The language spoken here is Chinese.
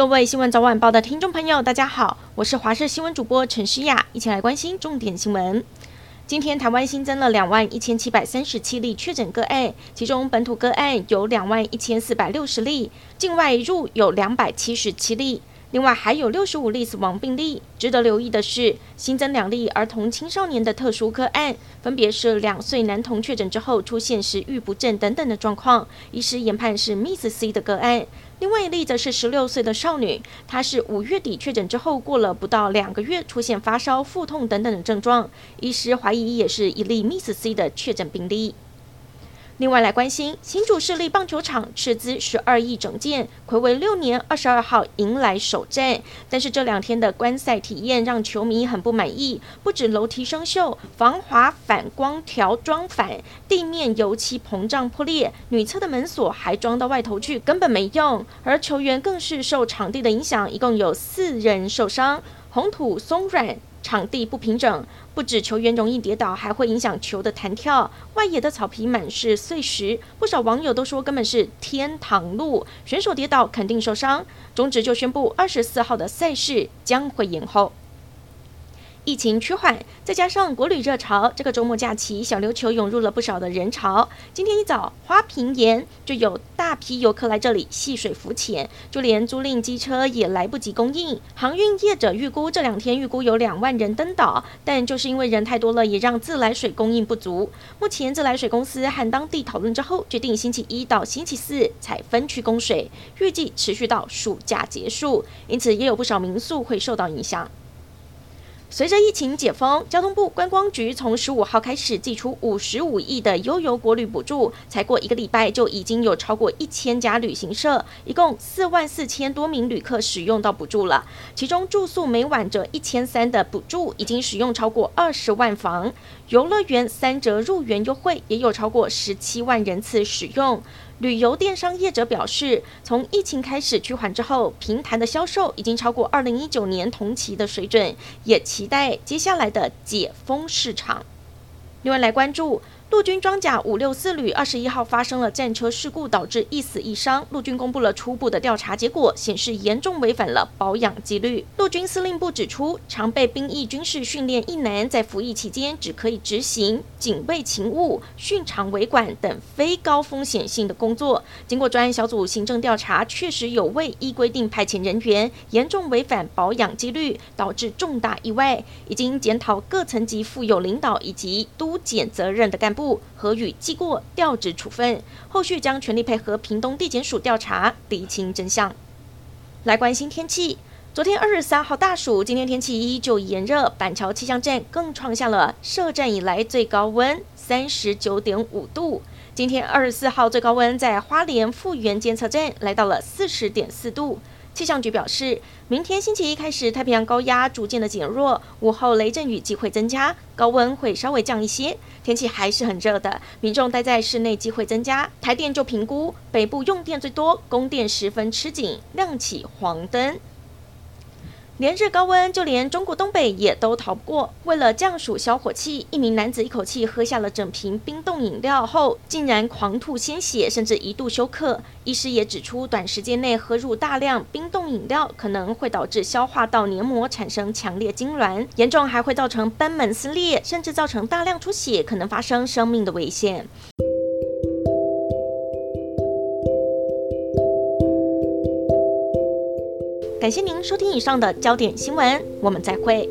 各位新闻早晚报的听众朋友，大家好，我是华视新闻主播陈诗雅，一起来关心重点新闻。今天台湾新增了两万一千七百三十七例确诊个案，其中本土个案有两万一千四百六十例，境外入有两百七十七例。另外还有六十五例死亡病例。值得留意的是，新增两例儿童青少年的特殊个案，分别是两岁男童确诊之后出现食欲不振等等的状况，医师研判是 Miss C 的个案。另外一例则是十六岁的少女，她是五月底确诊之后过了不到两个月出现发烧、腹痛等等的症状，医师怀疑也是一例 Miss C 的确诊病例。另外来关心新竹市立棒球场斥资十二亿整建，睽违六年，二十二号迎来首战。但是这两天的观赛体验让球迷很不满意，不止楼梯生锈、防滑反光条装反、地面油漆膨胀破裂，女厕的门锁还装到外头去，根本没用。而球员更是受场地的影响，一共有四人受伤，红土松软。场地不平整，不止球员容易跌倒，还会影响球的弹跳。外野的草皮满是碎石，不少网友都说根本是天堂路，选手跌倒肯定受伤。中职就宣布二十四号的赛事将会延后。疫情趋缓，再加上国旅热潮，这个周末假期，小琉球涌入了不少的人潮。今天一早，花瓶岩就有大批游客来这里戏水浮潜，就连租赁机车也来不及供应。航运业者预估这两天预估有两万人登岛，但就是因为人太多了，也让自来水供应不足。目前自来水公司和当地讨论之后，决定星期一到星期四才分区供水，预计持续到暑假结束，因此也有不少民宿会受到影响。随着疫情解封，交通部观光局从十五号开始祭出五十五亿的悠游国旅补助，才过一个礼拜就已经有超过一千家旅行社，一共四万四千多名旅客使用到补助了。其中住宿每晚折一千三的补助已经使用超过二十万房，游乐园三折入园优惠也有超过十七万人次使用。旅游电商业者表示，从疫情开始趋缓之后，平台的销售已经超过二零一九年同期的水准，也期待接下来的解封市场。另外来关注。陆军装甲五六四旅二十一号发生了战车事故，导致一死一伤。陆军公布了初步的调查结果，显示严重违反了保养纪律。陆军司令部指出，常备兵役军事训练一男在服役期间只可以执行警卫勤务、训场维管等非高风险性的工作。经过专案小组行政调查，确实有未依规定派遣人员，严重违反保养纪律，导致重大意外。已经检讨各层级负有领导以及督检责任的干部。核予记过调职处分，后续将全力配合屏东地检署调查，厘清真相。来关心天气，昨天二十三号大暑，今天天气依旧炎热，板桥气象站更创下了设站以来最高温三十九点五度。今天二十四号最高温在花莲富源监测站来到了四十点四度。气象局表示，明天星期一开始，太平洋高压逐渐的减弱，午后雷阵雨机会增加，高温会稍微降一些，天气还是很热的，民众待在室内机会增加。台电就评估，北部用电最多，供电十分吃紧，亮起黄灯。连日高温，就连中国东北也都逃不过。为了降暑消火气，一名男子一口气喝下了整瓶冰冻饮料后，竟然狂吐鲜血，甚至一度休克。医师也指出，短时间内喝入大量冰冻饮料，可能会导致消化道黏膜产生强烈痉挛，严重还会造成贲门撕裂，甚至造成大量出血，可能发生生命的危险。感谢您收听以上的焦点新闻，我们再会。